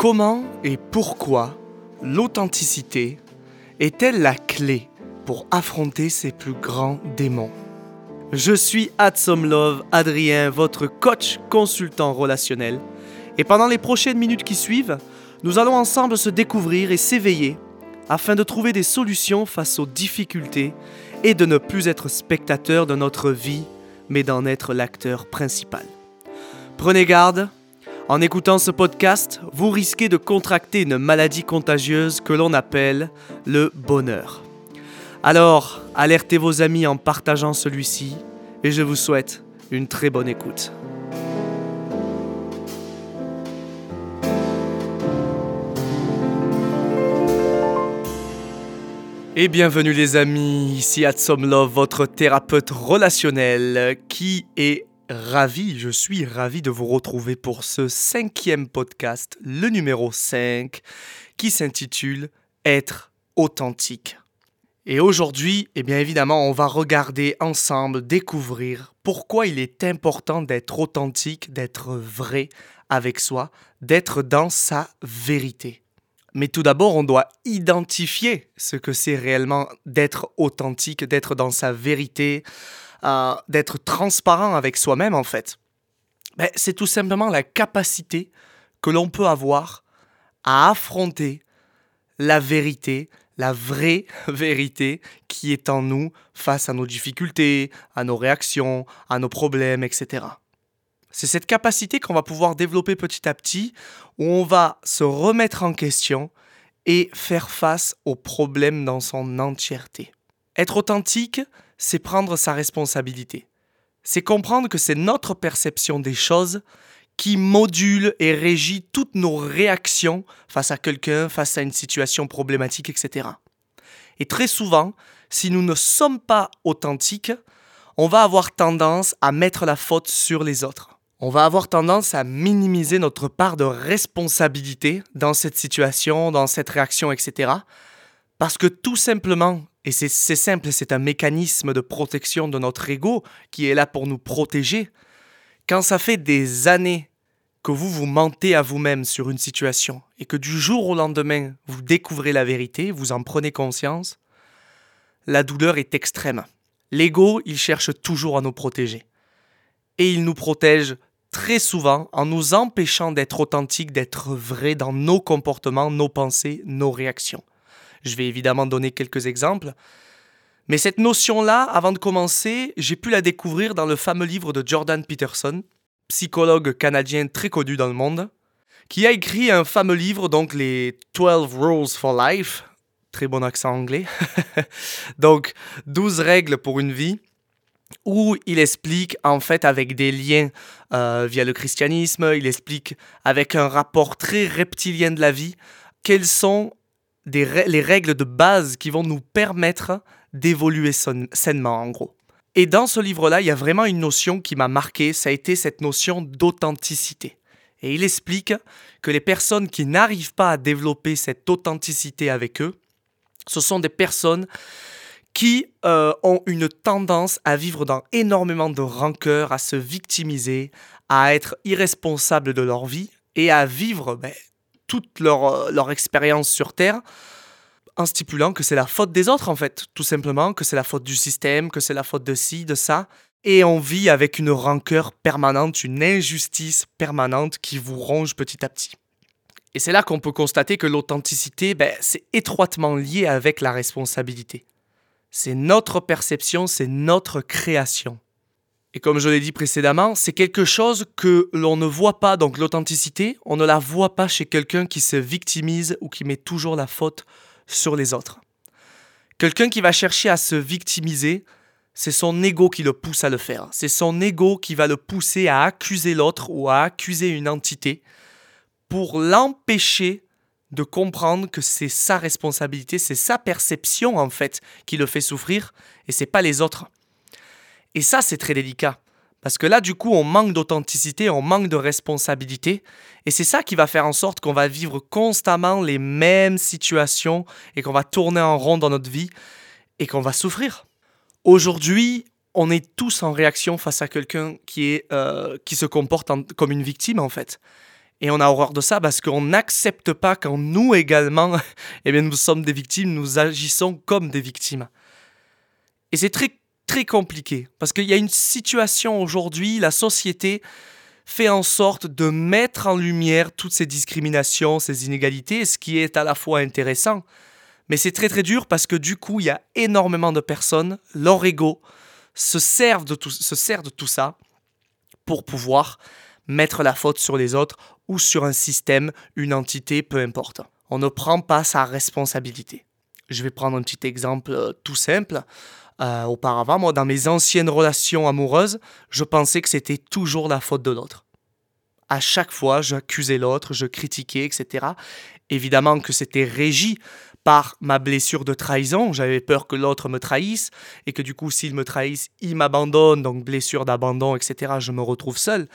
Comment et pourquoi l'authenticité est-elle la clé pour affronter ses plus grands démons? Je suis Love Adrien, votre coach consultant relationnel. Et pendant les prochaines minutes qui suivent, nous allons ensemble se découvrir et s'éveiller afin de trouver des solutions face aux difficultés et de ne plus être spectateur de notre vie, mais d'en être l'acteur principal. Prenez garde, en écoutant ce podcast, vous risquez de contracter une maladie contagieuse que l'on appelle le bonheur. Alors, alertez vos amis en partageant celui-ci et je vous souhaite une très bonne écoute. Et bienvenue les amis, ici Atsom Love, votre thérapeute relationnel qui est ravi, je suis ravi de vous retrouver pour ce cinquième podcast, le numéro 5, qui s'intitule Être authentique. Et aujourd'hui, eh bien évidemment, on va regarder ensemble, découvrir pourquoi il est important d'être authentique, d'être vrai avec soi, d'être dans sa vérité. Mais tout d'abord, on doit identifier ce que c'est réellement d'être authentique, d'être dans sa vérité, euh, d'être transparent avec soi-même en fait. Ben, c'est tout simplement la capacité que l'on peut avoir à affronter la vérité, la vraie vérité qui est en nous face à nos difficultés, à nos réactions, à nos problèmes, etc. C'est cette capacité qu'on va pouvoir développer petit à petit, où on va se remettre en question et faire face aux problèmes dans son entièreté. Être authentique, c'est prendre sa responsabilité. C'est comprendre que c'est notre perception des choses qui module et régit toutes nos réactions face à quelqu'un, face à une situation problématique, etc. Et très souvent, si nous ne sommes pas authentiques, on va avoir tendance à mettre la faute sur les autres on va avoir tendance à minimiser notre part de responsabilité dans cette situation, dans cette réaction, etc. Parce que tout simplement, et c'est simple, c'est un mécanisme de protection de notre ego qui est là pour nous protéger, quand ça fait des années que vous vous mentez à vous-même sur une situation et que du jour au lendemain, vous découvrez la vérité, vous en prenez conscience, la douleur est extrême. L'ego, il cherche toujours à nous protéger. Et il nous protège très souvent en nous empêchant d'être authentiques, d'être vrais dans nos comportements, nos pensées, nos réactions. Je vais évidemment donner quelques exemples. Mais cette notion-là, avant de commencer, j'ai pu la découvrir dans le fameux livre de Jordan Peterson, psychologue canadien très connu dans le monde, qui a écrit un fameux livre, donc les 12 Rules for Life, très bon accent anglais, donc 12 règles pour une vie, où il explique en fait avec des liens euh, via le christianisme, il explique avec un rapport très reptilien de la vie, quelles sont les règles de base qui vont nous permettre d'évoluer sainement en gros. Et dans ce livre-là, il y a vraiment une notion qui m'a marqué, ça a été cette notion d'authenticité. Et il explique que les personnes qui n'arrivent pas à développer cette authenticité avec eux, ce sont des personnes qui euh, ont une tendance à vivre dans énormément de rancœur, à se victimiser, à être irresponsables de leur vie et à vivre ben, toute leur, euh, leur expérience sur Terre en stipulant que c'est la faute des autres en fait, tout simplement, que c'est la faute du système, que c'est la faute de ci, de ça. Et on vit avec une rancœur permanente, une injustice permanente qui vous ronge petit à petit. Et c'est là qu'on peut constater que l'authenticité, ben, c'est étroitement lié avec la responsabilité. C'est notre perception, c'est notre création. Et comme je l'ai dit précédemment, c'est quelque chose que l'on ne voit pas, donc l'authenticité, on ne la voit pas chez quelqu'un qui se victimise ou qui met toujours la faute sur les autres. Quelqu'un qui va chercher à se victimiser, c'est son ego qui le pousse à le faire. C'est son ego qui va le pousser à accuser l'autre ou à accuser une entité pour l'empêcher de comprendre que c'est sa responsabilité, c'est sa perception en fait qui le fait souffrir et c'est pas les autres. Et ça c'est très délicat parce que là du coup on manque d'authenticité, on manque de responsabilité et c'est ça qui va faire en sorte qu'on va vivre constamment les mêmes situations et qu'on va tourner en rond dans notre vie et qu'on va souffrir. Aujourd'hui, on est tous en réaction face à quelqu'un qui, euh, qui se comporte comme une victime en fait. Et on a horreur de ça parce qu'on n'accepte pas quand nous également, eh bien, nous sommes des victimes, nous agissons comme des victimes. Et c'est très, très compliqué parce qu'il y a une situation aujourd'hui, la société fait en sorte de mettre en lumière toutes ces discriminations, ces inégalités, ce qui est à la fois intéressant, mais c'est très très dur parce que du coup, il y a énormément de personnes, leur ego, se servent de tout, se sert de tout ça pour pouvoir mettre la faute sur les autres ou sur un système, une entité, peu importe. On ne prend pas sa responsabilité. Je vais prendre un petit exemple euh, tout simple. Euh, auparavant, moi, dans mes anciennes relations amoureuses, je pensais que c'était toujours la faute de l'autre. À chaque fois, j'accusais l'autre, je critiquais, etc. Évidemment que c'était régi par ma blessure de trahison. J'avais peur que l'autre me trahisse et que du coup, s'il me trahisse, il m'abandonne, donc blessure d'abandon, etc. Je me retrouve seul.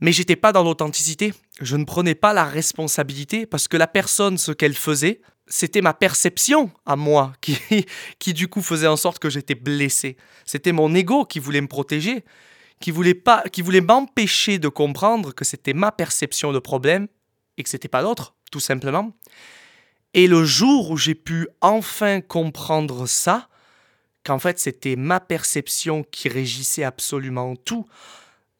Mais j'étais pas dans l'authenticité. Je ne prenais pas la responsabilité parce que la personne, ce qu'elle faisait, c'était ma perception à moi qui, qui du coup faisait en sorte que j'étais blessé. C'était mon ego qui voulait me protéger, qui voulait pas, qui voulait m'empêcher de comprendre que c'était ma perception de problème et que c'était pas l'autre, tout simplement. Et le jour où j'ai pu enfin comprendre ça, qu'en fait c'était ma perception qui régissait absolument tout,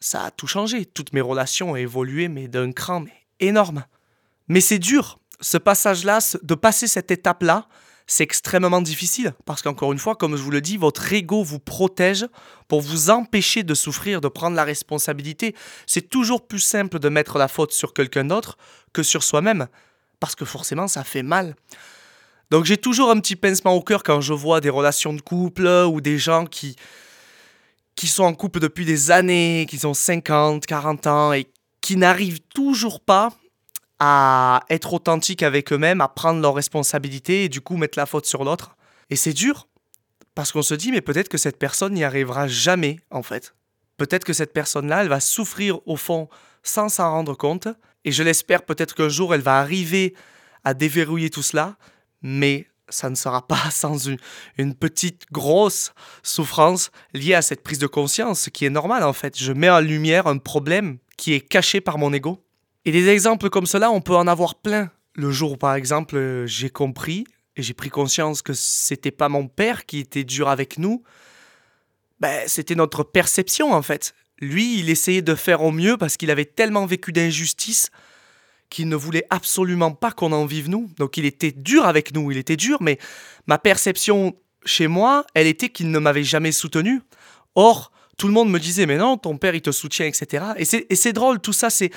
ça a tout changé. Toutes mes relations ont évolué, mais d'un cran mais énorme. Mais c'est dur. Ce passage-là, de passer cette étape-là, c'est extrêmement difficile parce qu'encore une fois, comme je vous le dis, votre ego vous protège pour vous empêcher de souffrir, de prendre la responsabilité. C'est toujours plus simple de mettre la faute sur quelqu'un d'autre que sur soi-même parce que forcément, ça fait mal. Donc j'ai toujours un petit pincement au cœur quand je vois des relations de couple ou des gens qui, qui sont en couple depuis des années, qui ont 50, 40 ans et qui n'arrivent toujours pas à être authentiques avec eux-mêmes, à prendre leurs responsabilités et du coup mettre la faute sur l'autre. Et c'est dur parce qu'on se dit mais peut-être que cette personne n'y arrivera jamais en fait. Peut-être que cette personne-là, elle va souffrir au fond sans s'en rendre compte et je l'espère peut-être qu'un jour elle va arriver à déverrouiller tout cela, mais ça ne sera pas sans une, petite grosse souffrance liée à cette prise de conscience, ce qui est normal en fait. Je mets en lumière un problème qui est caché par mon ego. Et des exemples comme cela, on peut en avoir plein. Le jour où par exemple j'ai compris et j'ai pris conscience que c'était pas mon père qui était dur avec nous, ben, c'était notre perception en fait. Lui, il essayait de faire au mieux parce qu'il avait tellement vécu d'injustice qu'il ne voulait absolument pas qu'on en vive nous. Donc il était dur avec nous, il était dur, mais ma perception chez moi, elle était qu'il ne m'avait jamais soutenu. Or, tout le monde me disait, mais non, ton père, il te soutient, etc. Et c'est drôle, tout ça, c'est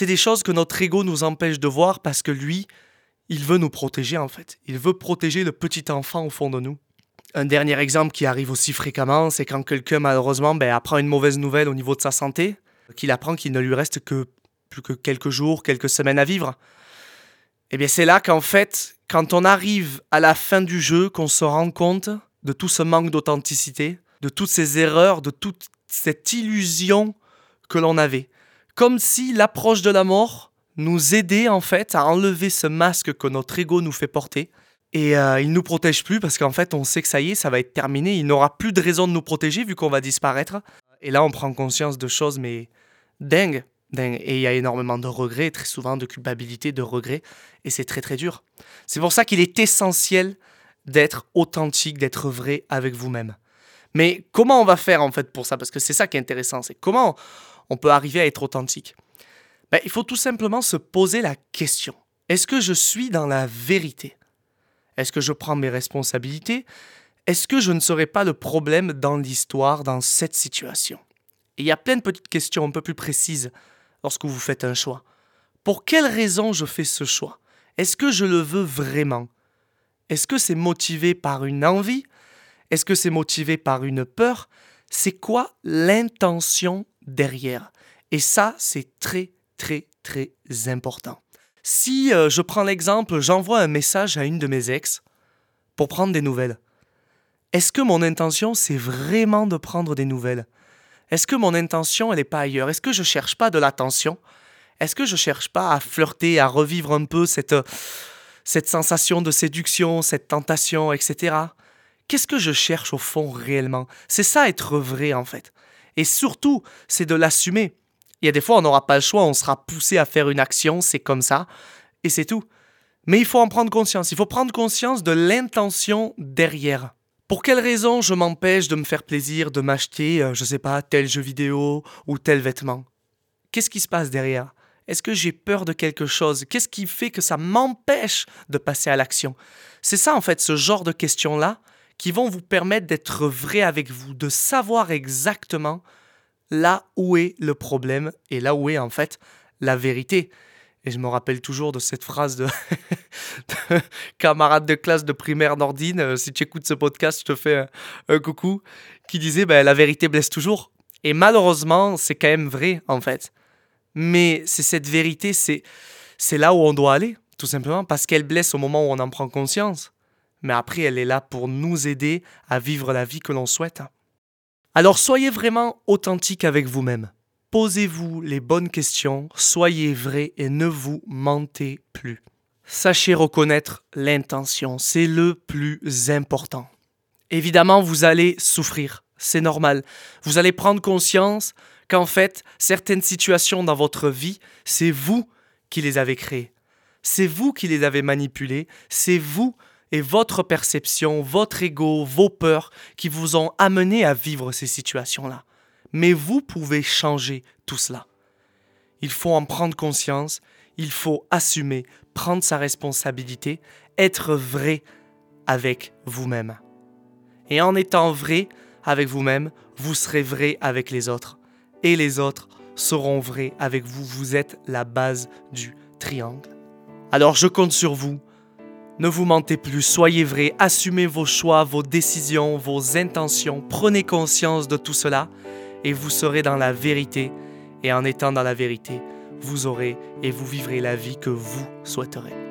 des choses que notre ego nous empêche de voir parce que lui, il veut nous protéger, en fait. Il veut protéger le petit enfant au fond de nous. Un dernier exemple qui arrive aussi fréquemment, c'est quand quelqu'un, malheureusement, ben, apprend une mauvaise nouvelle au niveau de sa santé, qu'il apprend qu'il ne lui reste que plus que quelques jours, quelques semaines à vivre. Et eh bien c'est là qu'en fait, quand on arrive à la fin du jeu, qu'on se rend compte de tout ce manque d'authenticité, de toutes ces erreurs, de toute cette illusion que l'on avait. Comme si l'approche de la mort nous aidait en fait à enlever ce masque que notre ego nous fait porter. Et il euh, il nous protège plus parce qu'en fait on sait que ça y est, ça va être terminé, il n'aura plus de raison de nous protéger vu qu'on va disparaître. Et là on prend conscience de choses mais dingues. Et il y a énormément de regrets, très souvent de culpabilité, de regrets, et c'est très très dur. C'est pour ça qu'il est essentiel d'être authentique, d'être vrai avec vous-même. Mais comment on va faire en fait pour ça? Parce que c'est ça qui est intéressant, c'est comment on peut arriver à être authentique. Ben, il faut tout simplement se poser la question. Est-ce que je suis dans la vérité? Est-ce que je prends mes responsabilités? Est-ce que je ne serai pas le problème dans l'histoire, dans cette situation? Il y a plein de petites questions un peu plus précises lorsque vous faites un choix. Pour quelle raison je fais ce choix? Est-ce que je le veux vraiment? Est-ce que c'est motivé par une envie? Est-ce que c'est motivé par une peur? C'est quoi l'intention derrière? Et ça, c'est très, très, très important. Si euh, je prends l'exemple, j'envoie un message à une de mes ex pour prendre des nouvelles. Est-ce que mon intention, c'est vraiment de prendre des nouvelles? Est-ce que mon intention, elle n'est pas ailleurs? Est-ce que je cherche pas de l'attention? Est-ce que je cherche pas à flirter, à revivre un peu cette sensation de séduction, cette tentation, etc. Qu'est-ce que je cherche au fond réellement? C'est ça être vrai en fait. Et surtout, c'est de l'assumer. Il y a des fois, on n'aura pas le choix, on sera poussé à faire une action, c'est comme ça, et c'est tout. Mais il faut en prendre conscience, il faut prendre conscience de l'intention derrière. Pour quelle raison je m'empêche de me faire plaisir, de m'acheter, euh, je sais pas, tel jeu vidéo ou tel vêtement? Qu'est-ce qui se passe derrière? Est-ce que j'ai peur de quelque chose? Qu'est-ce qui fait que ça m'empêche de passer à l'action? C'est ça en fait, ce genre de questions-là qui vont vous permettre d'être vrai avec vous, de savoir exactement là où est le problème et là où est en fait la vérité. Et je me rappelle toujours de cette phrase de, camarade de classe de primaire Nordine, euh, si tu écoutes ce podcast, je te fais un, coucou, qui disait ben, la vérité blesse toujours. Et malheureusement, c'est quand même vrai en fait. Mais c'est cette vérité, c'est, c'est là où on doit aller, tout simplement, parce qu'elle blesse au moment où on en prend conscience. Mais après, elle est là pour nous aider à vivre la vie que l'on souhaite. Alors soyez vraiment authentique avec vous-même. Posez-vous les bonnes questions, soyez vrai et ne vous mentez plus. Sachez reconnaître l'intention, c'est le plus important. Évidemment, vous allez souffrir, c'est normal. Vous allez prendre conscience qu'en fait, certaines situations dans votre vie, c'est vous qui les avez créées. C'est vous qui les avez manipulées, c'est vous et votre perception, votre ego, vos peurs qui vous ont amené à vivre ces situations-là. Mais vous pouvez changer tout cela. Il faut en prendre conscience, il faut assumer, prendre sa responsabilité, être vrai avec vous-même. Et en étant vrai avec vous-même, vous serez vrai avec les autres. Et les autres seront vrais avec vous. Vous êtes la base du triangle. Alors je compte sur vous ne vous mentez plus, soyez vrai, assumez vos choix, vos décisions, vos intentions, prenez conscience de tout cela et vous serez dans la vérité. Et en étant dans la vérité, vous aurez et vous vivrez la vie que vous souhaiterez.